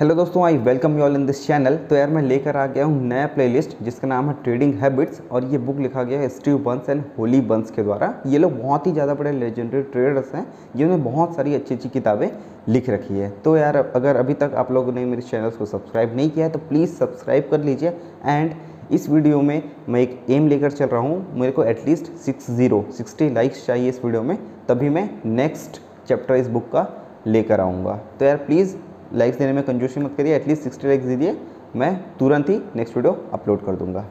Hello दोस्तों I welcome you all in this channel तो यार, मैं लेकर आ गया हूँ नया प्लेलिस्ट जिसका नाम है ट्रेडिंग हैबिट्स और ये बुक लिखा गया है Steve Bunce and Holly Bunce के द्वारा। ये लोग बहुत ही ज़्यादा बड़े लेजेंडरी ट्रेडर्स हैं, जिन्होंने बहुत सारी अच्छी अच्छी किताबें लिख रखी है। तो यार, अगर अभी तक आप लोगों ने मेरे चैनल्स को सब्सक्राइब नहीं किया है तो प्लीज़ सब्सक्राइब कर लीजिए। एंड इस वीडियो में मैं एक एम लेकर चल रहा हूँ। मेरे को at least six zero sixty likes चाहिए इस वीडियो में, तभी मैं नेक्स्ट चैप्टर इस बुक का लेकर आऊँगा। तो यार प्लीज़ लाइक्स देने में कंजूसी मत करिए एटलीस्ट सिक्सटी लाइक्स दीजिए, मैं तुरंत ही नेक्स्ट वीडियो अपलोड कर दूँगा।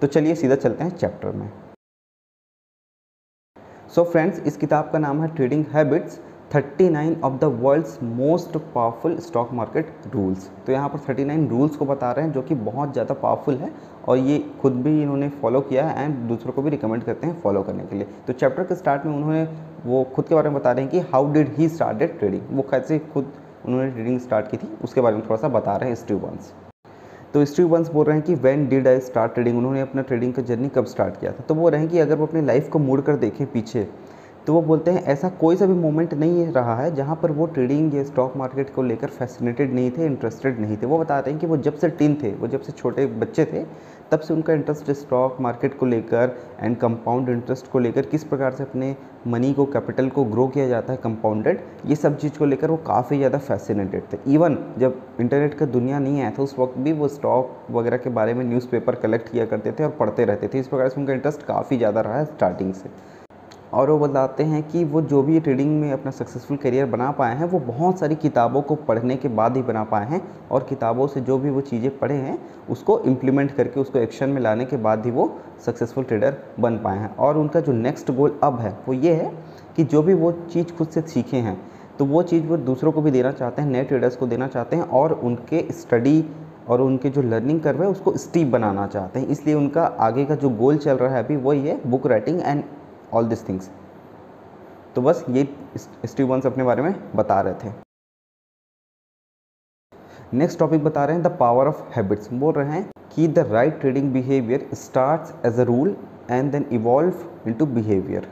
तो चलिए सीधा चलते हैं चैप्टर में। सो so फ्रेंड्स इस किताब का नाम है trading habits 39 of the world's most powerful stock market rules तो यहाँ पर 39 रूल्स को बता रहे हैं, जो कि बहुत ज़्यादा पावरफुल है, और ये खुद भी इन्होंने फॉलो किया है एंड दूसरों को भी रिकमेंड करते हैं फॉलो करने के लिए। तो चैप्टर के स्टार्ट में उन्होंने वो खुद के बारे में बता रहे हैं कि how did he started trading वो कैसे खुद उन्होंने रीडिंग स्टार्ट की थी, उसके बारे में थोड़ा सा बता रहे हैं स्टीव बंस तो स्टीव बंस बोल रहे हैं कि when did I start trading उन्होंने अपना ट्रेडिंग का जर्नी कब स्टार्ट किया था? तो वो रहे हैं कि अगर वो अपनी लाइफ को मोड़ कर देखें पीछे तो वो बोलते हैं, ऐसा कोई सा भी मोमेंट नहीं रहा है जहाँ पर वो ट्रेडिंग या स्टॉक मार्केट को लेकर फैसिनेटेड नहीं थे इंटरेस्टेड नहीं थे। वो बता रहे हैं कि वो जब से टीन थे, वो जब से छोटे बच्चे थे, तब से उनका इंटरेस्ट स्टॉक मार्केट को लेकर एंड कंपाउंड इंटरेस्ट को लेकर किस प्रकार से अपने मनी को कैपिटल को ग्रो किया जाता है कंपाउंडेड ये सब चीज़ को लेकर वो काफ़ी ज़्यादा फैसिनेटेड थे। इवन जब इंटरनेट का दुनिया नहीं आया था उस वक्त भी वो स्टॉक वगैरह के बारे में न्यूज़पेपर कलेक्ट किया करते थे और पढ़ते रहते थे। इस प्रकार से उनका इंटरेस्ट काफ़ी ज़्यादा रहा है स्टार्टिंग से। और वो बताते हैं कि वो जो भी ट्रेडिंग में अपना सक्सेसफुल करियर बना पाए हैं, वो बहुत सारी किताबों को पढ़ने के बाद ही बना पाए हैं और किताबों से जो भी वो चीज़ें पढ़े हैं, उसको इम्प्लीमेंट करके, उसको एक्शन में लाने के बाद ही वो सक्सेसफुल ट्रेडर बन पाए हैं। और उनका जो नेक्स्ट गोल अब है, वो ये है कि जो भी वो चीज़ खुद से सीखे हैं तो वो चीज़ वो दूसरों को भी देना चाहते हैं, नए ट्रेडर्स को देना चाहते हैं और उनके स्टडी और उनके जो लर्निंग कर रहे हैं, उसको स्टीप बनाना चाहते हैं। इसलिए उनका आगे का जो गोल चल रहा है अभी वही है book writing and all this things तो बस ये स्टीवंस अपने बारे में बता रहे थे। नेक्स्ट टॉपिक बता रहे हैं द पावर ऑफ़ हैबिट्स बोल रहे हैं कि the right trading behaviour start as a rule and then evolve into behaviour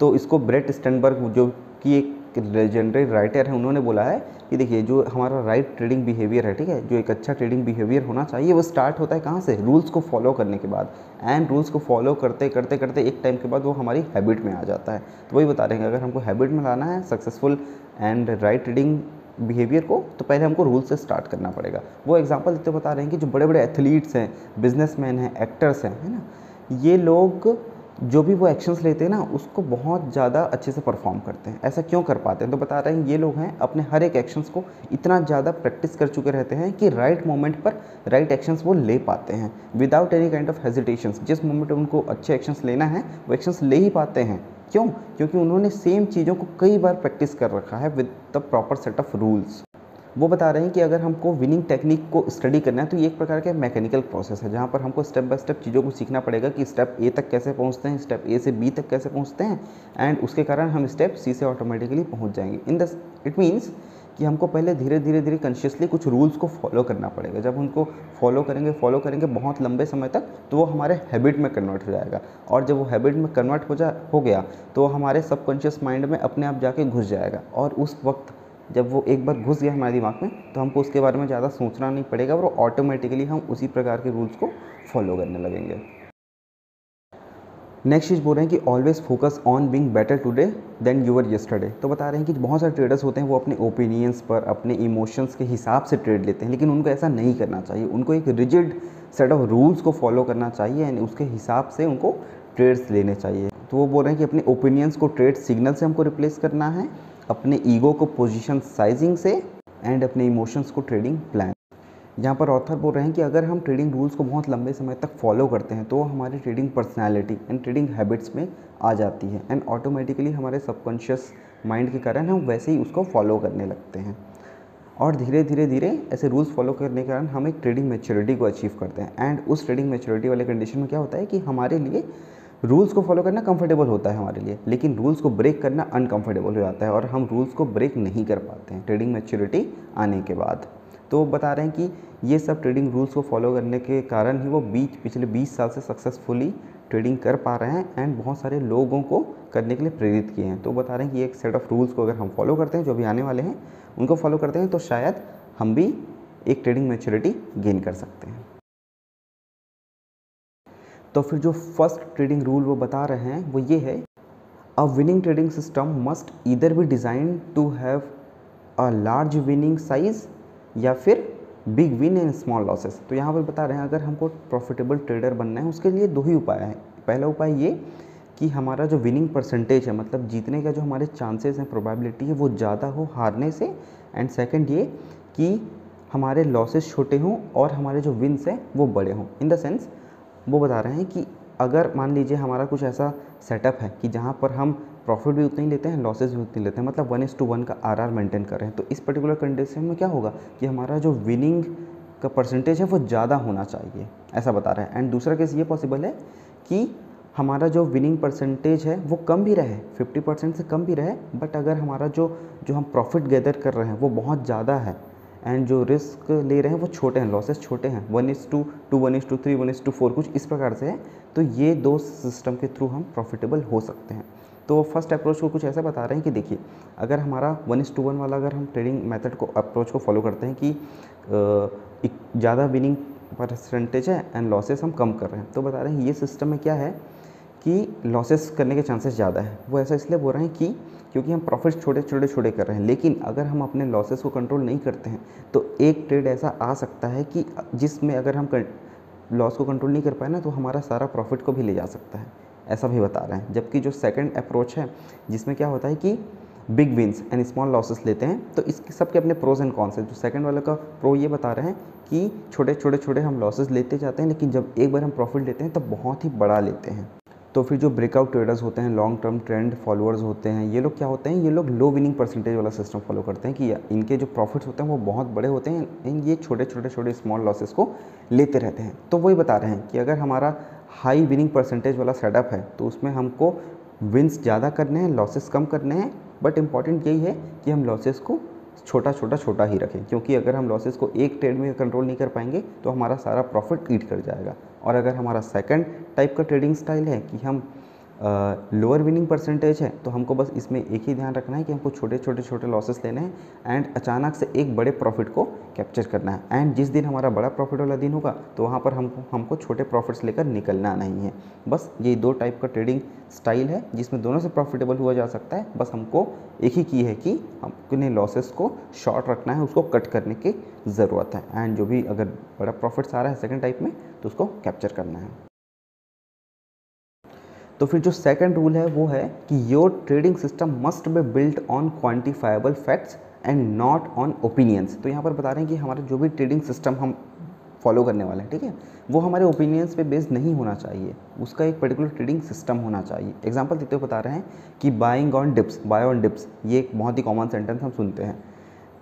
तो इसको ब्रेट स्टनबर्ग जो कि एक लेजेंडरी राइटर है, उन्होंने बोला है कि देखिए, जो हमारा राइट ट्रेडिंग बिहेवियर है, ठीक है? जो एक अच्छा ट्रेडिंग बिहेवियर होना चाहिए, वो स्टार्ट होता है कहाँ से? रूल्स को फॉलो करने के बाद। एंड रूल्स को फॉलो करते करते करते एक टाइम के बाद वो हमारी हैबिट में आ जाता है। तो वही बता रहे हैं, अगर हमको हैबिट में लाना है successful and right trading behaviour को तो पहले हमको रूल से स्टार्ट करना पड़ेगा। वो एग्ज़ाम्पल देते बता रहे हैं कि जो बड़े बड़े एथलीट्स हैं बिजनेसमैन हैं एक्टर्स हैं, है ना? ये लोग जो भी वो एक्शंस लेते हैं ना, उसको बहुत ज़्यादा अच्छे से परफॉर्म करते हैं। ऐसा क्यों कर पाते हैं? तो बता रहे हैं, ये लोग हैं, अपने हर एक एक्शंस को इतना ज़्यादा प्रैक्टिस कर चुके रहते हैं कि राइट मोमेंट पर राइट एक्शंस वो ले पाते हैं। Without any kind of hesitation जिस मोमेंट उनको अच्छे एक्शंस लेना है, वो एक्शंस ले ही पाते हैं। क्यों? क्योंकि उन्होंने सेम चीज़ों को कई बार प्रैक्टिस कर रखा है with the proper set of rules वो बता रहे हैं कि अगर हमको विनिंग टेक्निक को स्टडी करना है तो ये एक प्रकार का मैकेनिकल प्रोसेस है, जहाँ पर हमको स्टेप बाय स्टेप चीज़ों को सीखना पड़ेगा कि स्टेप ए तक कैसे पहुँचते हैं स्टेप ए से बी तक कैसे पहुँचते हैं एंड उसके कारण हम स्टेप सी से ऑटोमेटिकली पहुँच जाएँगे। इन द इट मीन्स कि हमको पहले धीरे धीरे धीरे कॉन्शियसली कुछ रूल्स को फॉलो करना पड़ेगा। जब उनको फॉलो करेंगे फॉलो करेंगे बहुत लंबे समय तक तो वो हमारे हैबिट में कन्वर्ट हो जाएगा। और जब वो हैबिट में कन्वर्ट हो जा, हो गया तो वो हमारे सबकॉन्शियस माइंड में अपने आप जाके घुस जाएगा, और उस वक्त जब वो एक बार घुस गया हमारे दिमाग में तो हमको उसके बारे में ज़्यादा सोचना नहीं पड़ेगा और ऑटोमेटिकली हम उसी प्रकार के रूल्स को फॉलो करने लगेंगे। नेक्स्ट चीज़ बोल रहे हैं कि always focus on being better today than your yesterday तो बता रहे हैं कि बहुत सारे ट्रेडर्स होते हैं, वो अपने ओपिनियंस पर, अपने इमोशंस के हिसाब से ट्रेड लेते हैं, लेकिन उनको ऐसा नहीं करना चाहिए। उनको एक रिजिड सेट ऑफ़ रूल्स को फॉलो करना चाहिए एंड उसके हिसाब से उनको ट्रेड्स लेने चाहिए। तो वो बोल रहे हैं कि अपने ओपिनियंस को ट्रेड सिग्नल से हमको रिप्लेस करना है। अपने ईगो को पोजीशन साइजिंग से एंड अपने इमोशंस को ट्रेडिंग प्लान यहाँ पर ऑथर बोल रहे हैं कि अगर हम ट्रेडिंग रूल्स को बहुत लंबे समय तक फॉलो करते हैं तो हमारी trading personality and trading habits में आ जाती है एंड ऑटोमेटिकली हमारे सबकॉन्शियस माइंड के कारण हम वैसे ही उसको फॉलो करने लगते हैं. और धीरे धीरे धीरे ऐसे रूल्स फॉलो करने के कारण हम एक ट्रेडिंग मेच्योरिटी को अचीव करते हैं. एंड उस ट्रेडिंग मेच्योरिटी वाले कंडीशन में क्या होता है कि हमारे लिए रूल्स को फॉलो करना कंफर्टेबल होता है हमारे लिए, लेकिन रूल्स को ब्रेक करना अनकंफर्टेबल हो जाता है और हम रूल्स को ब्रेक नहीं कर पाते हैं ट्रेडिंग मेच्योरिटी आने के बाद। तो बता रहे हैं कि ये सब ट्रेडिंग रूल्स को फॉलो करने के कारण ही वो बीच, पिछले 20 साल से सक्सेसफुली ट्रेडिंग कर पा रहे हैं एंड बहुत सारे लोगों को करने के लिए प्रेरित किए हैं। तो बता रहे हैं कि एक सेट ऑफ़ रूल्स को अगर हम फॉलो करते हैं, जो भी आने वाले हैं, उनको फॉलो करते हैं तो शायद हम भी एक ट्रेडिंग मेच्योरिटी गेन कर सकते हैं। तो फिर जो फ़र्स्ट ट्रेडिंग रूल वो बता रहे हैं, वो ये है a winning trading system must either be designed to have a large winning size या फिर big win and small losses तो यहाँ पर बता रहे हैं, अगर हमको प्रॉफिटेबल ट्रेडर बनना है, उसके लिए दो ही उपाय हैं। पहला उपाय ये कि हमारा जो विनिंग परसेंटेज है मतलब जीतने का जो हमारे चांसेस हैं प्रोबेबिलिटी है, वो ज़्यादा हो हारने से। एंड सेकंड ये कि हमारे लॉसेस छोटे हों और हमारे जो विन्स हैं, वो बड़े हों। इन द सेंस वो बता रहे हैं कि अगर मान लीजिए हमारा कुछ ऐसा सेटअप है कि जहाँ पर हम प्रॉफिट भी उतना ही लेते हैं लॉसेज भी उतनी लेते हैं मतलब वन इज़ टू वन का आर आर मेंटेन कर रहे हैं तो इस पर्टिकुलर कंडीशन में क्या होगा कि हमारा जो विनिंग का परसेंटेज है वो ज़्यादा होना चाहिए, ऐसा बता रहे हैं। एंड दूसरा केस ये पॉसिबल है कि हमारा जो विनिंग परसेंटेज है वो कम भी रहे 50 परसेंट से कम भी रहे बट अगर हमारा जो जो हम प्रॉफिट गैदर कर रहे हैं वो बहुत ज़्यादा है एंड जो रिस्क ले रहे हैं वो छोटे हैं लॉसेस छोटे हैं। One is to two one is to three one is to four कुछ इस प्रकार से है। तो ये दो सिस्टम के थ्रू हम प्रॉफिटेबल हो सकते हैं। तो फ़र्स्ट अप्रोच को कुछ ऐसा बता रहे हैं कि देखिए, अगर हमारा वन इज़ टू वन वाला अगर हम ट्रेडिंग मेथड को अप्रोच को फॉलो करते हैं कि ज़्यादा विनिंग परसेंटेज है एंड लॉसेस हम कम कर रहे हैं। तो बता रहे हैं ये सिस्टम में क्या है? कि लॉसेस करने के चांसेस ज़्यादा है। वो ऐसा इसलिए बोल रहे हैं कि क्योंकि हम प्रॉफिट छोटे छोटे छोटे कर रहे हैं। लेकिन अगर हम अपने लॉसेस को कंट्रोल नहीं करते हैं तो एक ट्रेड ऐसा आ सकता है कि जिसमें अगर हम लॉस को कंट्रोल नहीं कर पाए ना तो हमारा सारा प्रॉफिट को भी ले जा सकता है। ऐसा भी बता रहे हैं। जबकि जो सेकंड अप्रोच है, जिसमें क्या होता है कि big wins and small losses लेते हैं तो इसके सबके अपने प्रोज एंड कॉन्स हैं। जो सेकंड वाले का प्रो ये बता रहे हैं कि छोटे छोटे छोटे हम लॉसेस लेते जाते हैं, लेकिन जब एक बार हम प्रॉफिट लेते हैं तो बहुत ही बड़ा लेते हैं। तो फिर जो ब्रेकआउट ट्रेडर्स होते हैं लॉन्ग टर्म ट्रेंड फॉलोअर्स होते हैं, ये लोग क्या होते हैं? ये लोग लो विनिंग परसेंटेज वाला सिस्टम फॉलो करते हैं कि इनके जो प्रॉफिट्स होते हैं वो बहुत बड़े होते हैं ये छोटे छोटे छोटे स्मॉल लॉसेस को लेते रहते हैं। तो वही बता रहे हैं कि अगर हमारा हाई विनिंग परसेंटेज वाला सेटअप है तो उसमें हमको विन्स ज़्यादा करने हैं लॉसेस कम करने हैं बट इंपॉर्टेंट यही है कि हम लॉसेस को छोटा छोटा छोटा ही रखें, क्योंकि अगर हम लॉसेस को एक ट्रेड में कंट्रोल नहीं कर पाएँगे तो हमारा सारा प्रॉफिट ईट कर जाएगा। और अगर हमारा सेकंड टाइप का ट्रेडिंग स्टाइल है कि हम लोअर विनिंग परसेंटेज है तो हमको बस इसमें एक ही ध्यान रखना है कि हमको छोटे छोटे छोटे लॉसेस लेने हैं एंड अचानक से एक बड़े प्रॉफिट को कैप्चर करना है। एंड जिस दिन हमारा बड़ा प्रॉफिट वाला दिन होगा तो वहाँ पर हमको हमको छोटे प्रॉफिट्स लेकर निकलना नहीं है। बस ये दो टाइप का ट्रेडिंग स्टाइल है, जिसमें दोनों से प्रॉफिटेबल हुआ जा सकता है। बस हमको एक ही की है कि अपने लॉसेस को शॉर्ट रखना है, उसको कट करने की ज़रूरत है। एंड जो भी अगर बड़ा प्रॉफिट्स आ रहा है सेकेंड टाइप में तो उसको कैप्चर करना है। तो फिर जो सेकंड रूल है वो है कि your trading system must be built on quantifiable facts and not on opinions तो यहाँ पर बता रहे हैं कि हमारा जो भी ट्रेडिंग सिस्टम हम फॉलो करने वाले हैं, ठीक है? वो हमारे ओपिनियंस पे बेस्ड नहीं होना चाहिए। उसका एक पर्टिकुलर ट्रेडिंग सिस्टम होना चाहिए। एग्जांपल देते हुए बता रहे हैं कि buying on dips buy on dips ये एक बहुत ही कॉमन सेंटेंस हम सुनते हैं।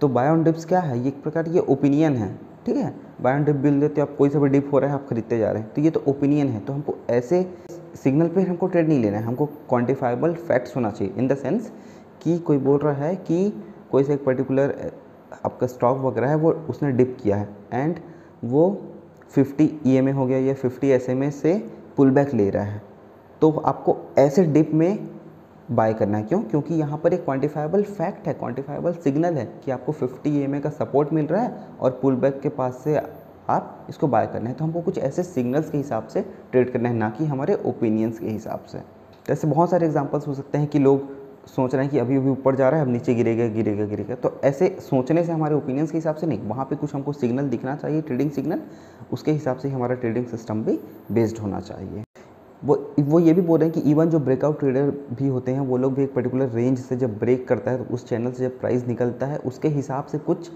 तो बाय ऑन डिप्स क्या है? ये एक प्रकार की ओपिनियन है, ठीक है? बाय ऑन डिप बिल देते हो आप कोई सा भी डिप हो रहा है, आप खरीदते जा रहे हैं। तो ये तो ओपिनियन है। तो हमको ऐसे सिग्नल पे हमको ट्रेड नहीं लेना है। हमको क्वान्टिफाइबल फैक्ट्स होना चाहिए इन द सेंस कि कोई बोल रहा है कि कोई से एक पर्टिकुलर आपका स्टॉक वगैरह है, वो उसने डिप किया है। एंड वो 50 ई e हो गया या 50 एस से पुल बैक ले रहा है। तो आपको ऐसे डिप में बाय करना है। क्यों? क्योंकि यहाँ पर एक क्वांटिफाइबल फैक्ट है क्वांटिफाइबल सिग्नल है कि आपको 50 ई e का सपोर्ट मिल रहा है और पुल बैक के पास से आप इसको बाय करना है तो हमको कुछ ऐसे सिग्नल्स के हिसाब से ट्रेड करना है, ना कि हमारे ओपिनियंस के हिसाब से। जैसे बहुत सारे एग्जाम्पल्स हो सकते हैं कि लोग सोच रहे हैं कि अभी अभी ऊपर जा रहा है, अब नीचे गिरेगा गिरेगा गिरेगा। तो ऐसे सोचने से हमारे ओपिनियंस के हिसाब से नहीं, वहाँ पे कुछ हमको सिग्नल दिखना चाहिए ट्रेडिंग सिग्नल उसके हिसाब से हमारा ट्रेडिंग सिस्टम भी बेस्ड होना चाहिए। वो वो ये भी बोल रहे हैं कि इवन जो ब्रेकआउट ट्रेडर भी होते हैं, वो लोग भी एक पर्टिकुलर रेंज से जब ब्रेक करता है तो उस चैनल से जब प्राइस निकलता है, उसके हिसाब से कुछ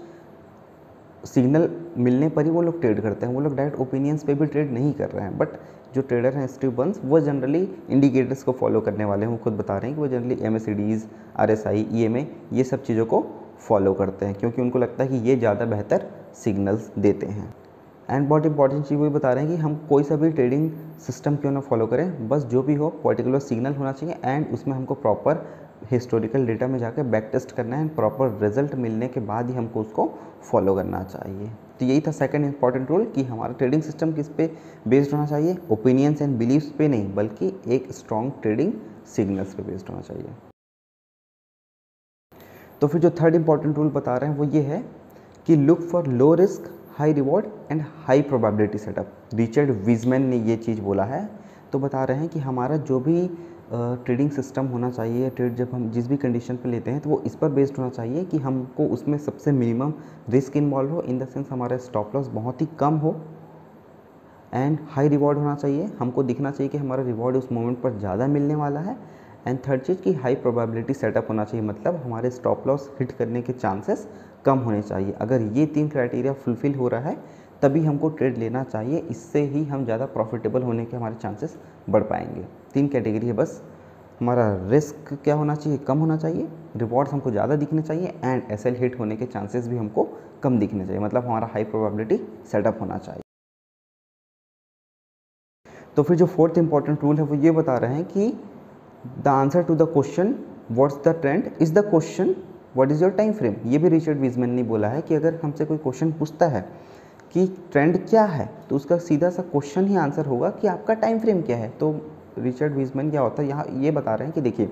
सिग्नल मिलने पर ही वो लोग ट्रेड करते हैं। वो लोग डायरेक्ट ओपिनियंस पे भी ट्रेड नहीं कर रहे हैं। बट जो ट्रेडर हैं स्टीव बंस वो जनरली इंडिकेटर्स को फॉलो करने वाले हैं। वो खुद बता रहे हैं कि वो generally M S Ds R S I E M A ये सब चीज़ों को फॉलो करते हैं। क्योंकि उनको लगता है कि ये ज़्यादा बेहतर सिग्नल्स देते हैं। एंड बहुत इंपॉर्टेंट चीज़ वही बता रहे हैं कि हम कोई सा भी ट्रेडिंग सिस्टम क्यों ना फॉलो करें। बस जो भी हो पर्टिकुलर सिग्नल होना चाहिए। एंड उसमें हमको प्रॉपर हिस्टोरिकल डेटा में जाकर बैक टेस्ट करना है प्रॉपर रिज़ल्ट मिलने के बाद ही हमको उसको फॉलो करना चाहिए। तो यही था सेकंड इंपॉर्टेंट रूल कि हमारा ट्रेडिंग सिस्टम किस पे बेस्ड होना चाहिए? ओपिनियंस एंड बिलीव्स पे नहीं, बल्कि एक स्ट्रॉन्ग ट्रेडिंग सिग्नल्स पे बेस्ड होना चाहिए। तो फिर जो थर्ड इंपॉर्टेंट रूल बता रहे हैं, वो ये है कि look for low risk high reward and high probability setup Richard Weissman ने ये चीज़ बोला है। तो बता रहे हैं कि हमारा जो भी ट्रेडिंग सिस्टम होना चाहिए ट्रेड जब हम जिस भी कंडीशन पे लेते हैं तो वो इस पर बेस्ड होना चाहिए कि हमको उसमें सबसे मिनिमम रिस्क इन्वॉल्व हो इन द सेंस हमारा स्टॉप लॉस बहुत ही कम हो। एंड हाई रिवॉर्ड होना चाहिए। हमको दिखना चाहिए कि हमारा रिवॉर्ड उस मोमेंट पर ज़्यादा मिलने वाला है। एंड थर्ड चीज़ की हाई प्रोबेबिलिटी सेटअप होना चाहिए। मतलब हमारे स्टॉप लॉस हिट करने के चांसेस कम होने चाहिए। अगर ये तीन क्राइटेरिया फुलफ़िल हो रहा है, तभी हमको ट्रेड लेना चाहिए। इससे ही हम ज़्यादा प्रॉफिटेबल होने के हमारे चांसेस बढ़ पाएँगे। तीन कैटेगरी है बस। हमारा रिस्क क्या होना चाहिए? कम होना चाहिए। रिवॉर्ड्स हमको ज़्यादा दिखने चाहिए एंड एसएल हिट होने के चांसेस भी हमको कम दिखने चाहिए। मतलब हमारा हाई प्रोबेबिलिटी सेटअप होना चाहिए। तो फिर जो फोर्थ इंपॉर्टेंट रूल है वो ये बता रहे हैं कि the answer to the question, what's the trend? Is the question, what is your time frame? ये भी रिचर्ड विजमैन ने बोला है कि अगर हमसे कोई क्वेश्चन पूछता है कि ट्रेंड क्या है? तो उसका सीधा सा क्वेश्चन ही आंसर होगा कि आपका टाइम फ्रेम क्या है? तो रिचर्ड विजमैन क्या होता है? यहाँ ये बता रहे हैं कि देखिए,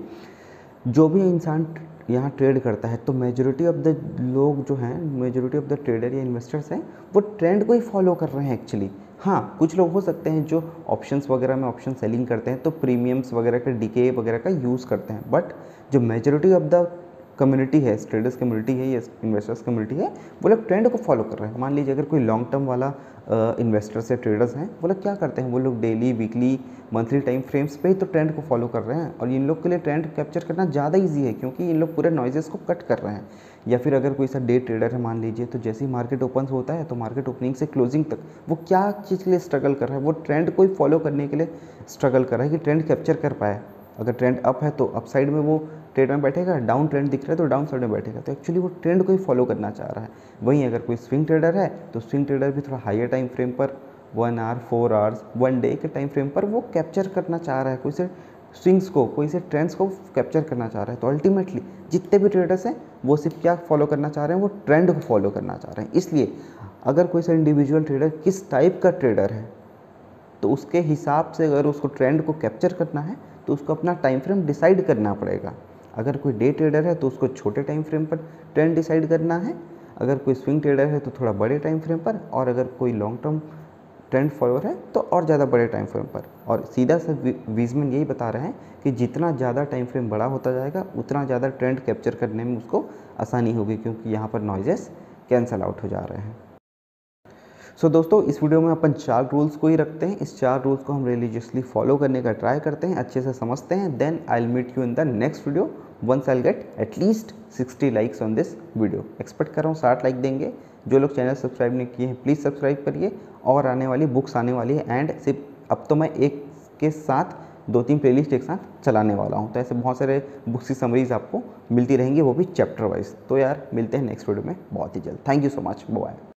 जो भी इंसान यहाँ ट्रेड करता है तो मेजोरिटी ऑफ़ द लोग जो हैं मेजोरिटी ऑफ़ द ट्रेडर या इन्वेस्टर्स हैं, वो ट्रेंड को ही फॉलो कर रहे हैं एक्चुअली हाँ कुछ लोग हो सकते हैं जो ऑप्शंस वगैरह में ऑप्शन सेलिंग करते हैं तो प्रीमियम्स वगैरह का डीके वगैरह का यूज़ करते हैं। बट जो मेजोरिटी ऑफ़ द कम्युनिटी है ट्रेडर्स कम्युनिटी है, या इन्वेस्टर्स कम्युनिटी है, वो लोग ट्रेंड को फॉलो कर रहे हैं। मान लीजिए अगर कोई लॉन्ग टर्म वाला इन्वेस्टर्स या ट्रेडर्स हैं, वो लोग क्या करते हैं? वो लोग daily weekly monthly time frames पे ही तो ट्रेंड को फॉलो कर रहे हैं। और इन लोग के लिए ट्रेंड कैप्चर करना ज़्यादा ईजी है, क्योंकि इन लोग पूरे नॉइजेस को कट कर रहे हैं। या फिर अगर कोई सा डे ट्रेडर है, मान लीजिए तो जैसे ही मार्केट ओपन होता है तो मार्केट ओपनिंग से क्लोजिंग तक, वो क्या चीज़ के लिए स्ट्रगल कर रहा है? वो ट्रेंड को ही फॉलो करने के लिए स्ट्रगल कर रहा है कि ट्रेंड कैप्चर कर पाए। अगर ट्रेंड अप है तो अपसाइड में वो ट्रेड में बैठेगा डाउन ट्रेंड दिख रहा है तो डाउन साइड में बैठेगा। तो एक्चुअली वो ट्रेंड को ही फॉलो करना चाह रहा है। वहीं अगर कोई स्विंग ट्रेडर है तो स्विंग ट्रेडर भी थोड़ा हाइयर टाइम फ्रेम पर one hour four hours one day के टाइम फ्रेम पर वो कैप्चर करना चाह रहा है। कोई से स्विंग्स को, कोई से ट्रेंड्स को कैप्चर करना चाह रहा है। तो अल्टीमेटली जितने भी ट्रेडर्स हैं, वो सिर्फ़ क्या फॉलो करना चाह रहे हैं? वो ट्रेंड को फॉलो करना चाह रहे हैं। इसलिए अगर कोई सा इंडिविजुअल ट्रेडर किस टाइप का ट्रेडर है तो उसके हिसाब से अगर उसको ट्रेंड को कैप्चर करना है तो उसको अपना टाइम फ्रेम डिसाइड करना पड़ेगा। अगर कोई डे ट्रेडर है तो उसको छोटे टाइम फ्रेम पर ट्रेंड डिसाइड करना है। अगर कोई स्विंग ट्रेडर है तो थोड़ा बड़े टाइम फ्रेम पर और अगर कोई लॉन्ग टर्म ट्रेंड फॉलोअर है तो और ज़्यादा बड़े टाइम फ्रेम पर। और सीधा सा वीजमैन यही बता रहे हैं कि जितना ज़्यादा टाइम फ्रेम बड़ा होता जाएगा, उतना ज़्यादा ट्रेंड कैप्चर करने में उसको आसानी होगी क्योंकि यहाँ पर नॉइजेस कैंसल आउट हो जा रहे हैं। सो so, दोस्तों इस वीडियो में अपन चार रूल्स को ही रखते हैं। इस चार रूल्स को हम रिलीजियसली फॉलो करने का ट्राई करते हैं अच्छे से समझते हैं। Then I will meet you in the next video once I get at least 60 likes on this video expect कर रहा हूँ साठ लाइक देंगे। जो लोग चैनल सब्सक्राइब नहीं किए हैं प्लीज़ सब्सक्राइब करिए। और आने वाली बुक्स आने वाली है। एंड सिर्फ़ अब तो मैं एक के साथ दो तीन प्लेलिस्ट एक साथ चलाने वाला हूँ। तो ऐसे बहुत सारे बुक्स की समरीज आपको मिलती रहेंगी वो भी चैप्टर वाइज तो यार मिलते हैं नेक्स्ट वीडियो में। बहुत ही जल्द। Thank you so much bye